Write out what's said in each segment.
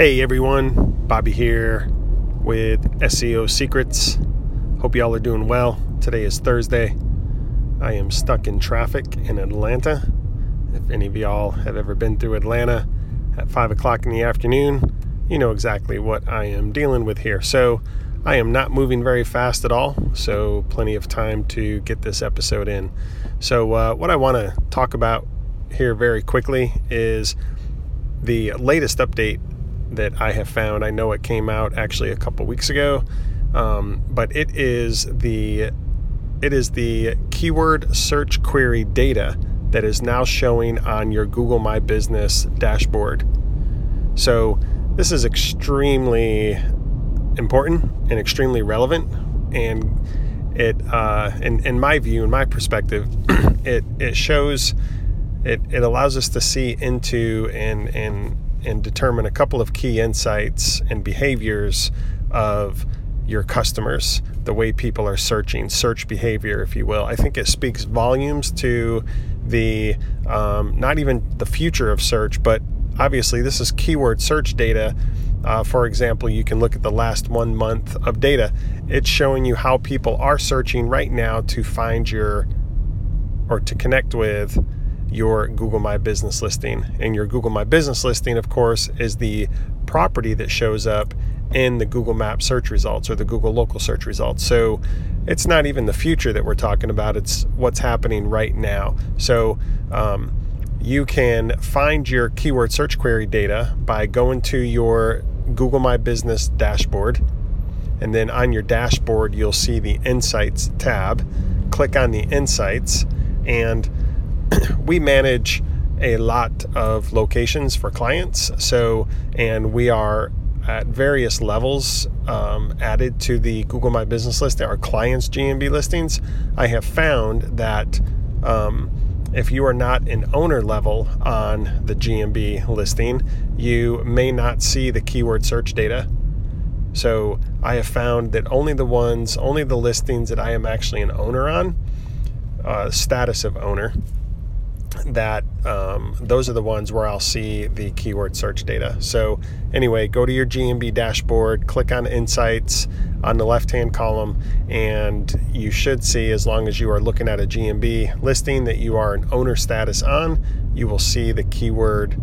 Hey everyone, Bobby here with SEO Secrets. Hope y'all are doing well. Today is Thursday. I am stuck in traffic in Atlanta. If any of y'all have ever been through Atlanta at 5 o'clock in the afternoon, you know exactly what I am dealing with here. So, I am not moving very fast at all, so plenty of time to get this episode in. So, uh, what I want to talk about here very quickly is the latest update that I have found. I know it came out actually a couple weeks ago, um, but it is the it is the keyword search query data that is now showing on your Google My Business dashboard. So this is extremely important and extremely relevant, and it, uh, in, in my view, in my perspective, it it shows it, it allows us to see into and and and determine a couple of key insights and behaviors of your customers, the way people are searching, search behavior, if you will. I think it speaks volumes to the um, not even the future of search, but obviously this is keyword search data. Uh, for example, you can look at the last one month of data. It's showing you how people are searching right now to find your or to connect with your Google My Business listing. And your Google My Business listing, of course, is the property that shows up in the Google Map search results or the Google local search results. So it's not even the future that we're talking about, it's what's happening right now. So um, you can find your keyword search query data by going to your Google My Business dashboard. And then on your dashboard, you'll see the Insights tab. Click on the Insights and we manage a lot of locations for clients. So, and we are at various levels um, added to the Google My Business list. There are clients' GMB listings. I have found that um, if you are not an owner level on the GMB listing, you may not see the keyword search data. So I have found that only the ones, only the listings that I am actually an owner on, uh, status of owner, that um, those are the ones where I'll see the keyword search data. So, anyway, go to your GMB dashboard, click on Insights on the left hand column, and you should see, as long as you are looking at a GMB listing that you are an owner status on, you will see the keyword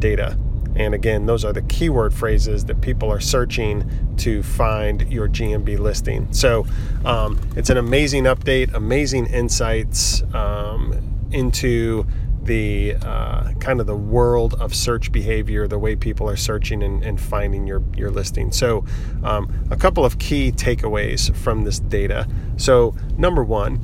data. And again, those are the keyword phrases that people are searching to find your GMB listing. So um, it's an amazing update, amazing insights. Um, into the uh, kind of the world of search behavior, the way people are searching and, and finding your, your listing. So, um, a couple of key takeaways from this data. So, number one,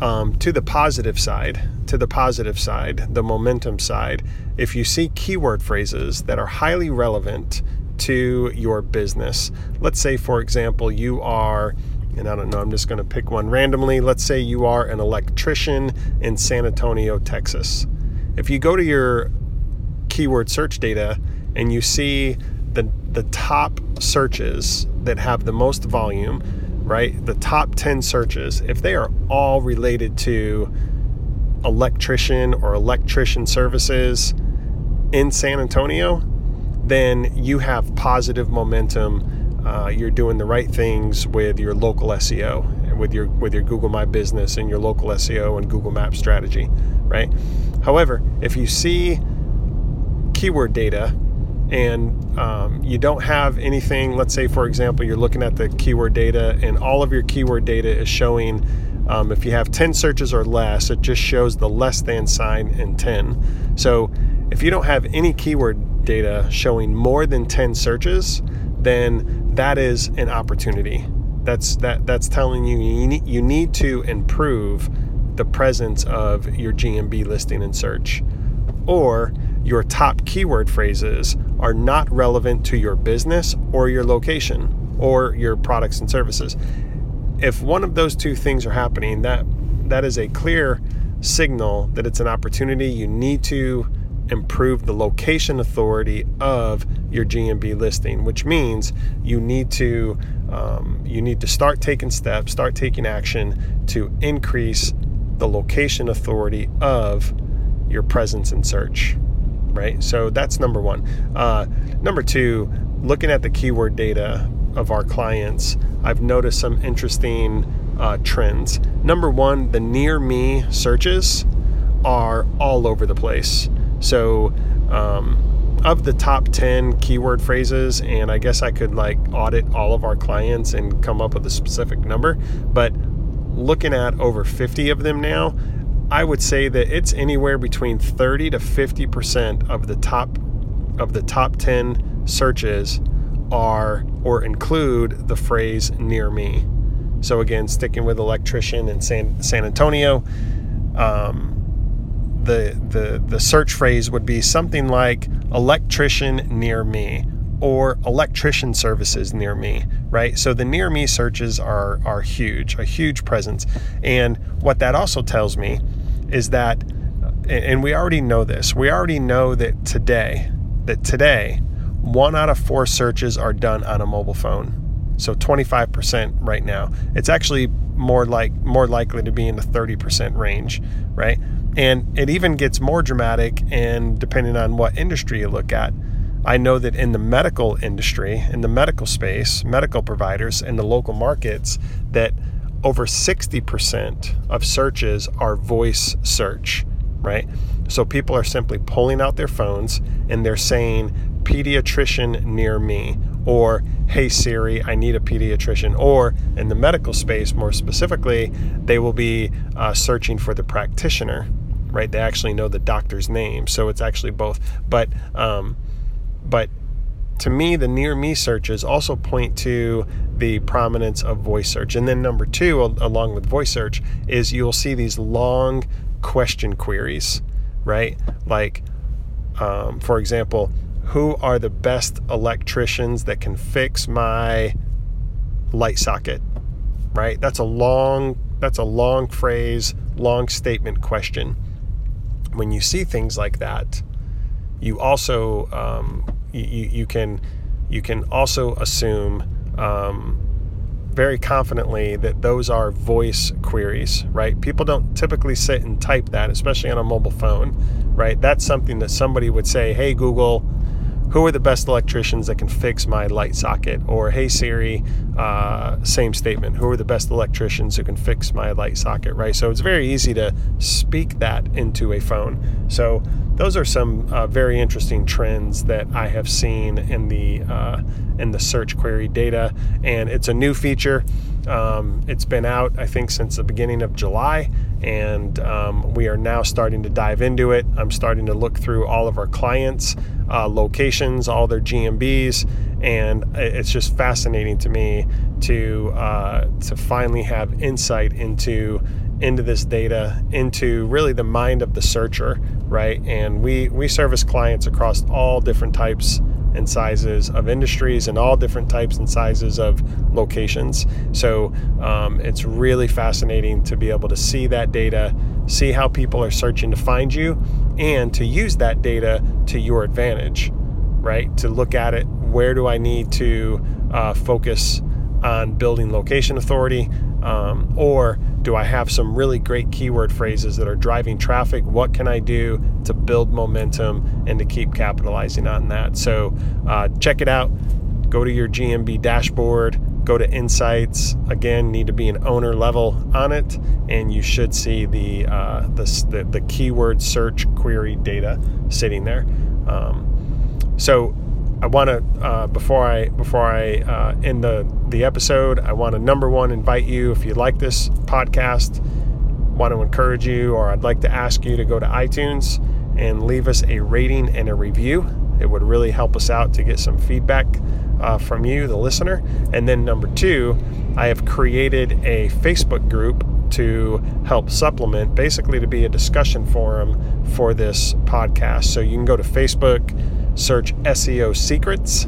um, to the positive side, to the positive side, the momentum side, if you see keyword phrases that are highly relevant to your business, let's say, for example, you are and I don't know, I'm just going to pick one randomly. Let's say you are an electrician in San Antonio, Texas. If you go to your keyword search data and you see the, the top searches that have the most volume, right? The top 10 searches, if they are all related to electrician or electrician services in San Antonio, then you have positive momentum uh, you're doing the right things with your local SEO, with your with your Google My Business and your local SEO and Google Map strategy, right? However, if you see keyword data and um, you don't have anything, let's say for example, you're looking at the keyword data and all of your keyword data is showing. Um, if you have 10 searches or less, it just shows the less than sign in 10. So if you don't have any keyword data showing more than 10 searches, then that is an opportunity. That's that that's telling you you need, you need to improve the presence of your GMB listing and search or your top keyword phrases are not relevant to your business or your location or your products and services. If one of those two things are happening, that that is a clear signal that it's an opportunity you need to improve the location authority of your GMB listing, which means you need to um, you need to start taking steps, start taking action to increase the location authority of your presence in search. Right, so that's number one. Uh, Number two, looking at the keyword data of our clients, I've noticed some interesting uh, trends. Number one, the near me searches are all over the place. So, um, of the top 10 keyword phrases, and I guess I could like audit all of our clients and come up with a specific number, but looking at over 50 of them now, I would say that it's anywhere between 30 to 50% of the top of the top 10 searches are or include the phrase near me. So again, sticking with electrician in San, San Antonio, um, the, the, the search phrase would be something like electrician near me or electrician services near me, right? So the near me searches are, are huge, a huge presence. And what that also tells me is that, and we already know this, we already know that today, that today, one out of four searches are done on a mobile phone. So 25% right now. It's actually more like more likely to be in the 30% range, right? And it even gets more dramatic and depending on what industry you look at. I know that in the medical industry, in the medical space, medical providers in the local markets that over 60% of searches are voice search, right? So people are simply pulling out their phones and they're saying pediatrician near me or hey Siri, I need a pediatrician. Or in the medical space, more specifically, they will be uh, searching for the practitioner, right? They actually know the doctor's name, so it's actually both. But um, but to me, the near me searches also point to the prominence of voice search. And then number two, along with voice search, is you'll see these long question queries, right? Like, um, for example, who are the best electricians that can fix my light socket right that's a long that's a long phrase long statement question when you see things like that you also um, you, you can you can also assume um, very confidently that those are voice queries, right? People don't typically sit and type that, especially on a mobile phone, right? That's something that somebody would say, "Hey Google, who are the best electricians that can fix my light socket? Or, hey Siri, uh, same statement, who are the best electricians who can fix my light socket, right? So it's very easy to speak that into a phone. So those are some uh, very interesting trends that I have seen in the uh, in the search query data, and it's a new feature. Um, it's been out, I think, since the beginning of July, and um, we are now starting to dive into it. I'm starting to look through all of our clients' uh, locations, all their GMBs, and it's just fascinating to me to uh, to finally have insight into into this data, into really the mind of the searcher, right? And we we service clients across all different types and sizes of industries and all different types and sizes of locations. So um, it's really fascinating to be able to see that data, see how people are searching to find you, and to use that data to your advantage, right? To look at it, where do I need to uh, focus on building location authority? Um, or do I have some really great keyword phrases that are driving traffic? What can I do to build momentum and to keep capitalizing on that? So uh, check it out. Go to your GMB dashboard, go to insights. Again, need to be an owner level on it, and you should see the uh, the, the, the, keyword search query data sitting there. Um, so I want to uh, before I before I uh, end the the episode, I want to number one invite you if you like this podcast, want to encourage you, or I'd like to ask you to go to iTunes and leave us a rating and a review. It would really help us out to get some feedback uh, from you, the listener. And then number two, I have created a Facebook group to help supplement, basically to be a discussion forum for this podcast. So you can go to Facebook search SEO Secrets,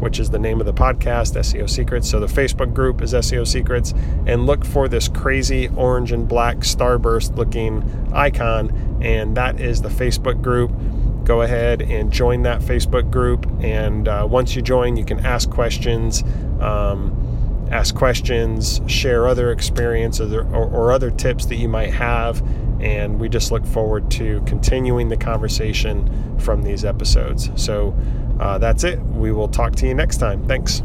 which is the name of the podcast, SEO Secrets. So the Facebook group is SEO Secrets, and look for this crazy orange and black starburst looking icon, and that is the Facebook group. Go ahead and join that Facebook group, and uh, once you join, you can ask questions. Um, ask questions, share other experiences or, or, or other tips that you might have, and we just look forward to continuing the conversation from these episodes. So, uh, that's it. We will talk to you next time. Thanks.